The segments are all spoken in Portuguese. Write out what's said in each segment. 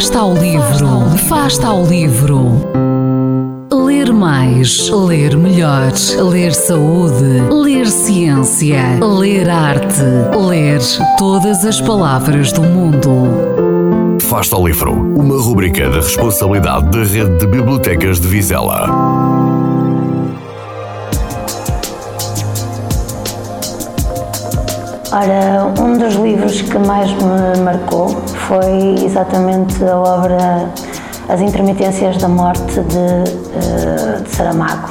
Fasta ao livro, Fasta ao livro. Ler mais, ler melhor, ler saúde, ler ciência, ler arte, ler todas as palavras do mundo. Fasta ao livro, uma rubrica da responsabilidade da Rede de Bibliotecas de Vizela. Ora, um dos livros que mais me marcou foi exatamente a obra As Intermitências da Morte de, eh, de Saramago.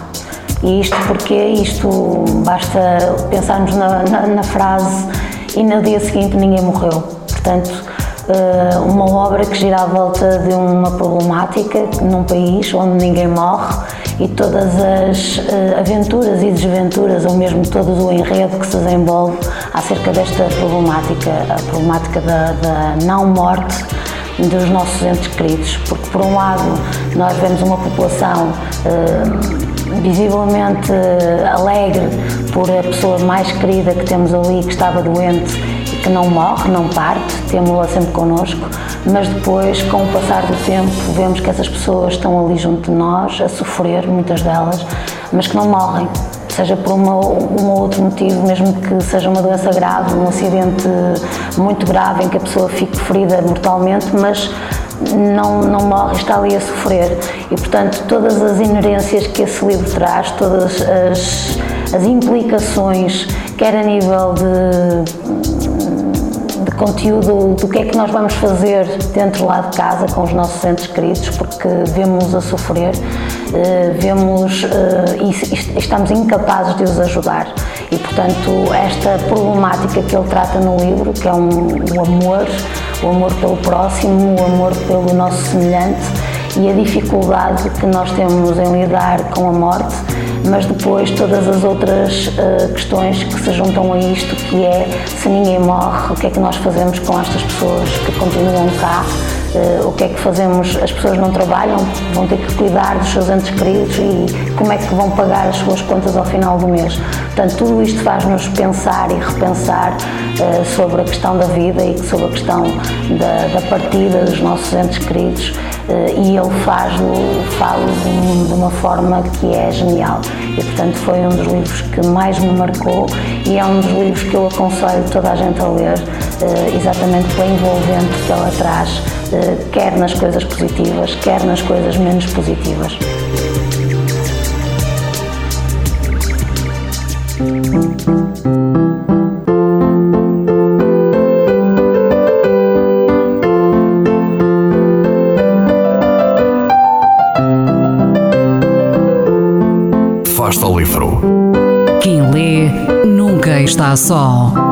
E isto porque isto basta pensarmos na, na, na frase e no dia seguinte ninguém morreu. Portanto, uma obra que gira à volta de uma problemática num país onde ninguém morre e todas as uh, aventuras e desventuras, ou mesmo todo o enredo que se desenvolve acerca desta problemática, a problemática da, da não morte dos nossos entes queridos, porque por um lado nós vemos uma população uh, visivelmente alegre por a pessoa mais querida que temos ali que estava doente que não morre, não parte, temos-la sempre connosco, mas depois, com o passar do tempo, vemos que essas pessoas estão ali junto de nós, a sofrer, muitas delas, mas que não morrem, seja por uma, um ou outro motivo, mesmo que seja uma doença grave, um acidente muito grave em que a pessoa fique ferida mortalmente, mas não, não morre, está ali a sofrer. E, portanto, todas as inerências que esse livro traz, todas as, as implicações, quer a nível de conteúdo do que é que nós vamos fazer dentro lá de casa com os nossos entes queridos, porque vemos a sofrer, eh, vemos eh, e estamos incapazes de os ajudar. E, portanto, esta problemática que ele trata no livro, que é um, o amor, o amor pelo próximo, o amor pelo nosso semelhante e a dificuldade que nós temos em lidar com a morte, mas depois todas as outras uh, questões que se juntam a isto, que é se ninguém morre, o que é que nós fazemos com estas pessoas que continuam cá, o que é que fazemos, as pessoas não trabalham, vão ter que cuidar dos seus entes queridos e como é que vão pagar as suas contas ao final do mês. Portanto, tudo isto faz-nos pensar e repensar uh, sobre a questão da vida e sobre a questão da, da partida dos nossos entes queridos e ele faz-o, falo de uma forma que é genial e portanto foi um dos livros que mais me marcou e é um dos livros que eu aconselho toda a gente a ler, eh, exatamente pela envolvente que ela traz, eh, quer nas coisas positivas, quer nas coisas menos positivas. Fasta ao livro. Quem lê nunca está só.